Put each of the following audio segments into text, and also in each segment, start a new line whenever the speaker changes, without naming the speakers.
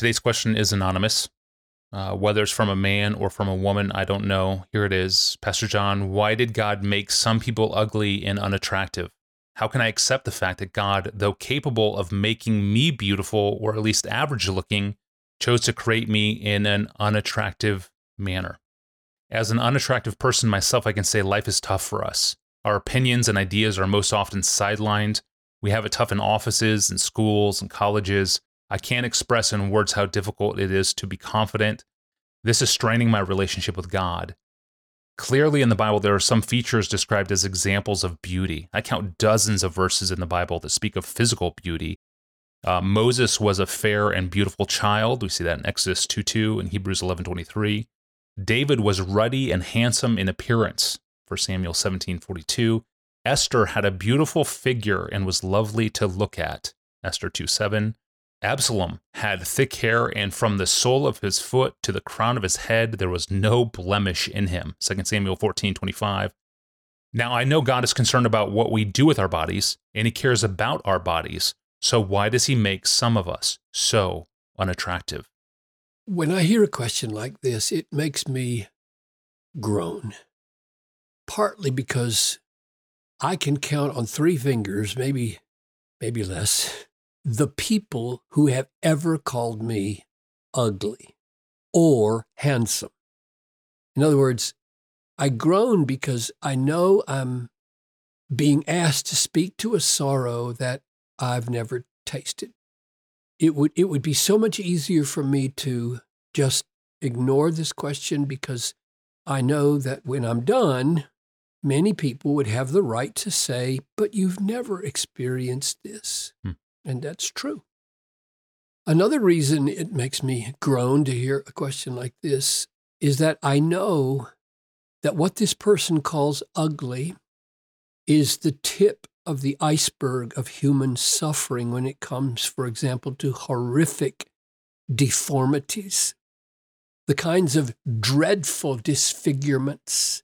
Today's question is anonymous. Uh, whether it's from a man or from a woman, I don't know. Here it is Pastor John, why did God make some people ugly and unattractive? How can I accept the fact that God, though capable of making me beautiful or at least average looking, chose to create me in an unattractive manner? As an unattractive person myself, I can say life is tough for us. Our opinions and ideas are most often sidelined. We have it tough in offices and schools and colleges. I can't express in words how difficult it is to be confident. This is straining my relationship with God. Clearly, in the Bible, there are some features described as examples of beauty. I count dozens of verses in the Bible that speak of physical beauty. Uh, Moses was a fair and beautiful child. We see that in Exodus 2 2 and Hebrews 11 23. David was ruddy and handsome in appearance, for Samuel 17 42. Esther had a beautiful figure and was lovely to look at, Esther 2 7. Absalom had thick hair, and from the sole of his foot to the crown of his head, there was no blemish in him. 2 Samuel 14 25. Now, I know God is concerned about what we do with our bodies, and He cares about our bodies. So, why does He make some of us so unattractive?
When I hear a question like this, it makes me groan. Partly because I can count on three fingers, maybe, maybe less, the people who have ever called me ugly or handsome. In other words, I groan because I know I'm being asked to speak to a sorrow that I've never tasted. It would, it would be so much easier for me to just ignore this question because I know that when I'm done, many people would have the right to say, But you've never experienced this. Hmm. And that's true. Another reason it makes me groan to hear a question like this is that I know that what this person calls ugly is the tip of the iceberg of human suffering when it comes, for example, to horrific deformities, the kinds of dreadful disfigurements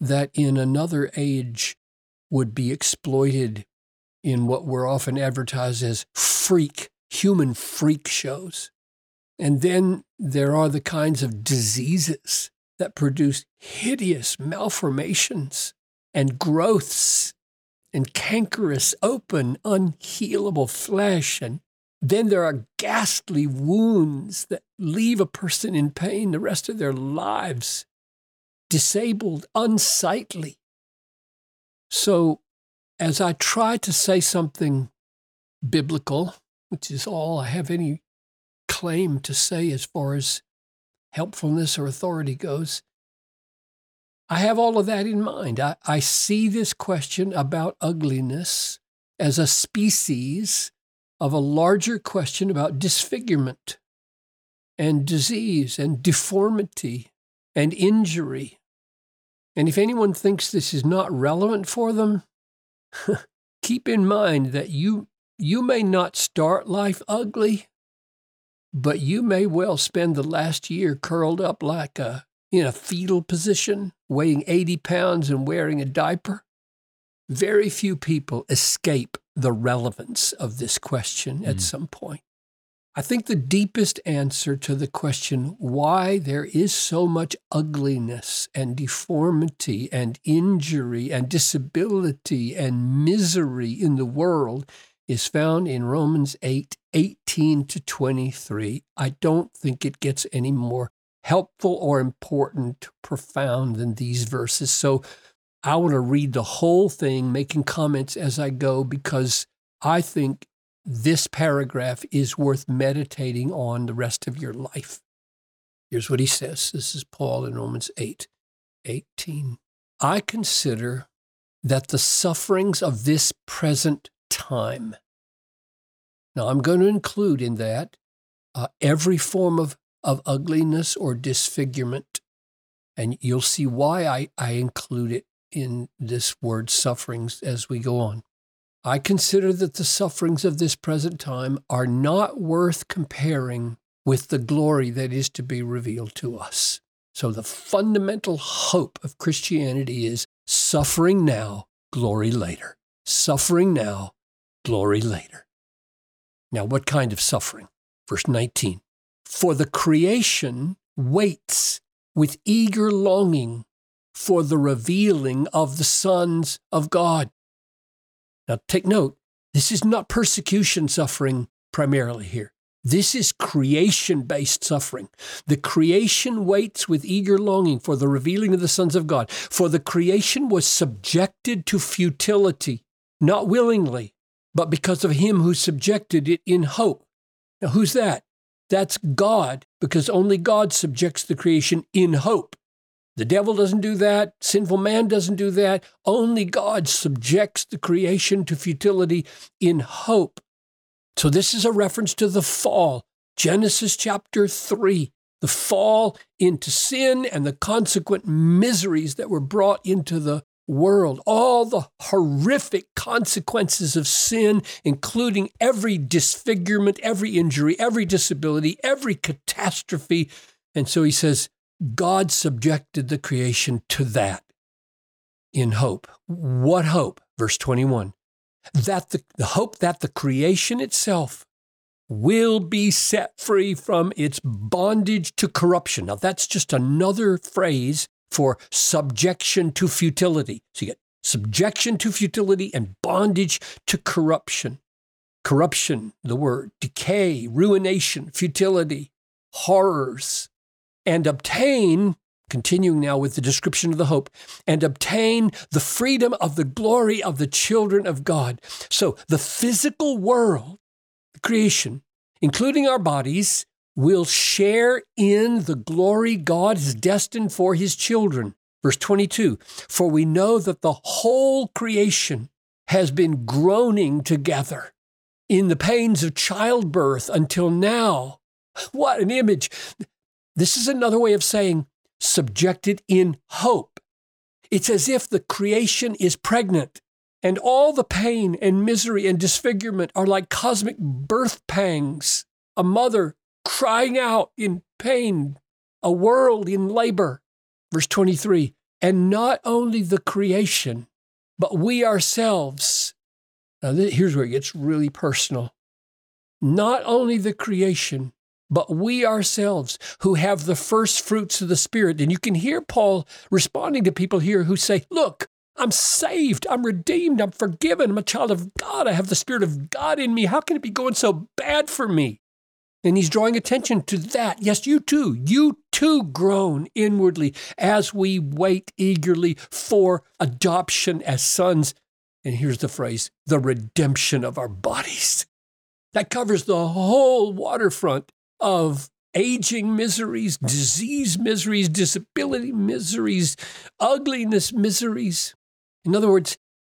that in another age would be exploited in what were often advertised as freak, human freak shows. And then there are the kinds of diseases that produce hideous malformations and growths and cankerous, open, unhealable flesh. And then there are ghastly wounds that leave a person in pain the rest of their lives, disabled, unsightly. So as I try to say something biblical, which is all I have any claim to say as far as helpfulness or authority goes, I have all of that in mind. I, I see this question about ugliness as a species of a larger question about disfigurement and disease and deformity and injury. And if anyone thinks this is not relevant for them, keep in mind that you you may not start life ugly, but you may well spend the last year curled up like a in a fetal position, weighing 80 pounds and wearing a diaper. Very few people escape the relevance of this question mm. at some point. I think the deepest answer to the question why there is so much ugliness and deformity and injury and disability and misery in the world is found in Romans 8 18 to 23. I don't think it gets any more helpful or important, profound than these verses. So I want to read the whole thing, making comments as I go, because I think this paragraph is worth meditating on the rest of your life. Here's what he says. This is Paul in Romans 8 18. I consider that the sufferings of this present time, now I'm going to include in that uh, every form of, of ugliness or disfigurement. And you'll see why I, I include it in this word sufferings as we go on. I consider that the sufferings of this present time are not worth comparing with the glory that is to be revealed to us. So, the fundamental hope of Christianity is suffering now, glory later. Suffering now, glory later. Now, what kind of suffering? Verse 19 For the creation waits with eager longing for the revealing of the sons of God. Now, take note, this is not persecution suffering primarily here. This is creation based suffering. The creation waits with eager longing for the revealing of the sons of God. For the creation was subjected to futility, not willingly, but because of him who subjected it in hope. Now, who's that? That's God, because only God subjects the creation in hope. The devil doesn't do that. Sinful man doesn't do that. Only God subjects the creation to futility in hope. So, this is a reference to the fall. Genesis chapter 3, the fall into sin and the consequent miseries that were brought into the world, all the horrific consequences of sin, including every disfigurement, every injury, every disability, every catastrophe. And so he says, God subjected the creation to that in hope. What hope? Verse 21 that the, the hope that the creation itself will be set free from its bondage to corruption. Now, that's just another phrase for subjection to futility. So you get subjection to futility and bondage to corruption. Corruption, the word, decay, ruination, futility, horrors, and obtain, continuing now with the description of the hope, and obtain the freedom of the glory of the children of God. So the physical world, the creation, including our bodies, will share in the glory God has destined for his children. Verse 22 For we know that the whole creation has been groaning together in the pains of childbirth until now. What an image! This is another way of saying subjected in hope. It's as if the creation is pregnant, and all the pain and misery and disfigurement are like cosmic birth pangs. A mother crying out in pain, a world in labor. Verse 23 And not only the creation, but we ourselves. Now, here's where it gets really personal. Not only the creation, but we ourselves who have the first fruits of the Spirit. And you can hear Paul responding to people here who say, Look, I'm saved, I'm redeemed, I'm forgiven, I'm a child of God, I have the Spirit of God in me. How can it be going so bad for me? And he's drawing attention to that. Yes, you too, you too groan inwardly as we wait eagerly for adoption as sons. And here's the phrase the redemption of our bodies. That covers the whole waterfront of aging miseries, disease miseries, disability miseries, ugliness miseries. In other words,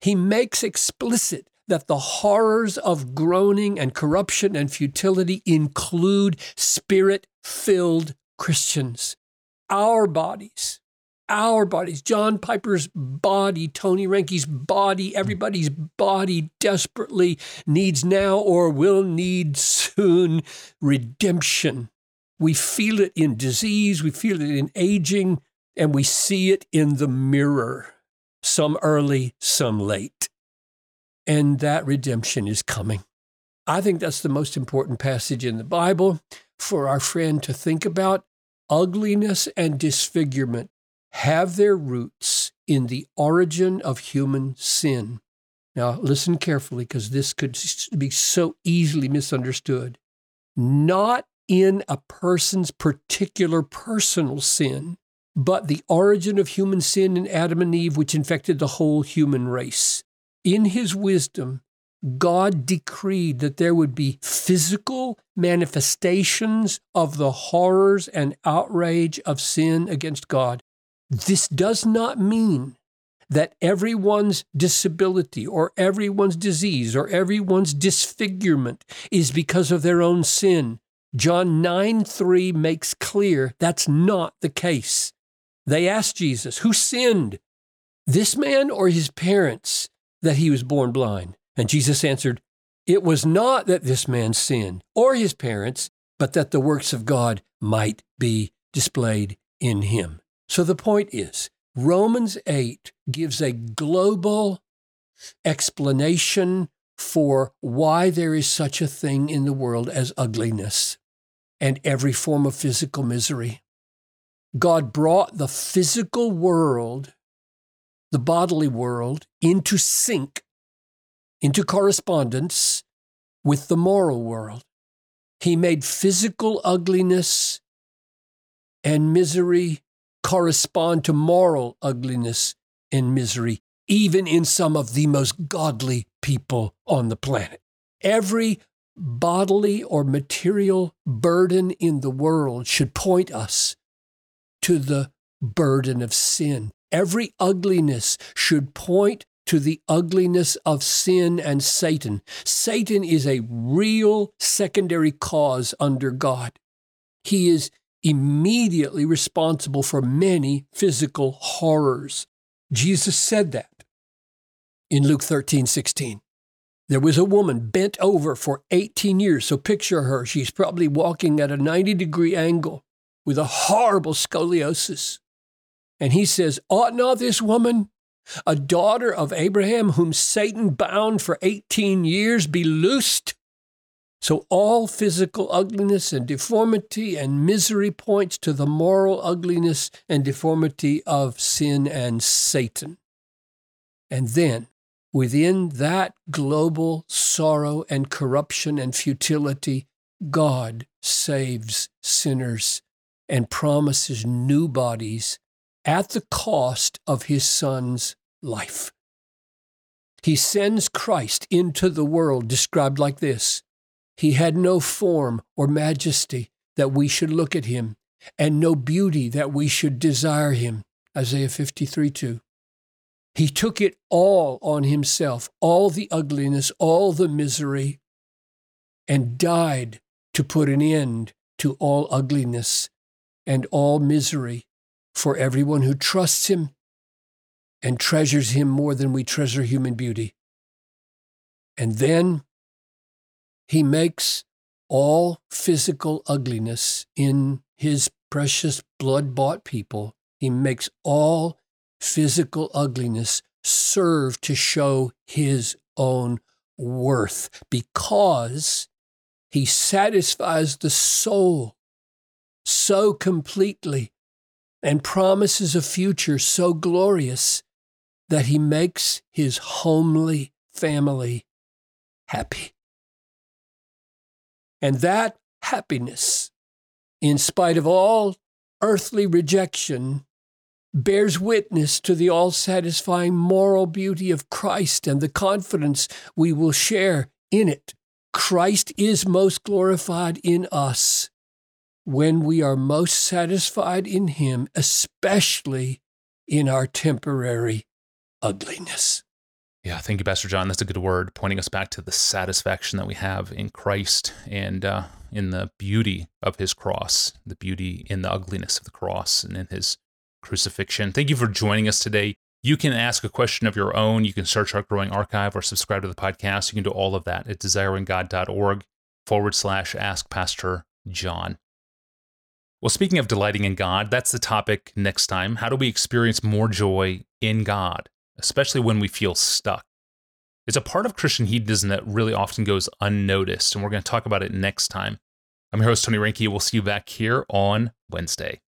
he makes explicit that the horrors of groaning and corruption and futility include spirit filled Christians. Our bodies, our bodies, John Piper's body, Tony Reinke's body, everybody's body desperately needs now or will need soon redemption. We feel it in disease, we feel it in aging, and we see it in the mirror, some early, some late. And that redemption is coming. I think that's the most important passage in the Bible for our friend to think about. Ugliness and disfigurement have their roots in the origin of human sin. Now, listen carefully because this could be so easily misunderstood. Not in a person's particular personal sin, but the origin of human sin in Adam and Eve, which infected the whole human race. In his wisdom, God decreed that there would be physical manifestations of the horrors and outrage of sin against God. This does not mean that everyone's disability or everyone's disease or everyone's disfigurement is because of their own sin. John 9 3 makes clear that's not the case. They asked Jesus, Who sinned, this man or his parents, that he was born blind? And Jesus answered, It was not that this man sinned or his parents, but that the works of God might be displayed in him. So the point is, Romans 8 gives a global explanation for why there is such a thing in the world as ugliness. and every form of physical misery. God brought the physical world, the bodily world, into sync, into correspondence with the moral world. He made physical ugliness and misery correspond to moral ugliness and misery, even in some of the most godly people on the planet. Every bodily or material burden in the world should point us to the burden of sin. Every ugliness should point to the ugliness of sin and Satan. Satan is a real secondary cause under God. He is immediately responsible for many physical horrors. Jesus said that in Luke 13, 16. There was a woman bent over for 18 years. So picture her. She's probably walking at a 90 degree angle with a horrible scoliosis. And he says, Ought not this woman, a daughter of Abraham, whom Satan bound for 18 years, be loosed? So all physical ugliness and deformity and misery points to the moral ugliness and deformity of sin and Satan. And then Within that global sorrow and corruption and futility, God saves sinners and promises new bodies at the cost of his son's life. He sends Christ into the world, described like this He had no form or majesty that we should look at him, and no beauty that we should desire him. Isaiah 53 2. He took it all on himself, all the ugliness, all the misery, and died to put an end to all ugliness and all misery for everyone who trusts him and treasures him more than we treasure human beauty. And then he makes all physical ugliness in his precious blood bought people, he makes all physical ugliness serve to show his own worth because he satisfies the soul so completely and promises a future so glorious that he makes his homely family happy. And that happiness, in spite of all earthly rejection, bears witness to the all satisfying moral beauty of Christ and the confidence we will share in it. Christ is most glorified in us when we are most satisfied in Him, especially in our temporary ugliness.
Yeah, thank you, Pastor John. That's a good word, pointing us back to the satisfaction that we have in Christ and uh, in the beauty of His cross, the beauty in the ugliness of the cross, and in His crucifixion. Thank you for joining us today. You can ask a question of your own. You can search our growing archive or subscribe to the podcast. You can do all of that at desiringgod.org forward slash ask Pastor John. Well, speaking of delighting in God, that's the topic next time. How do we experience more joy in God, especially when we feel stuck? It's a part of Christian hedonism that really often goes unnoticed, and we're going to talk about it next time. I'm your host, Tony Reinke. We'll see you back here on Wednesday.